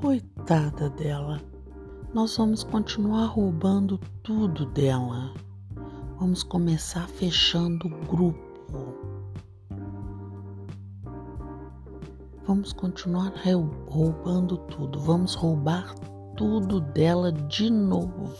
coitada dela. Nós vamos continuar roubando tudo dela. Vamos começar fechando o grupo. Vamos continuar roubando tudo. Vamos roubar tudo dela de novo.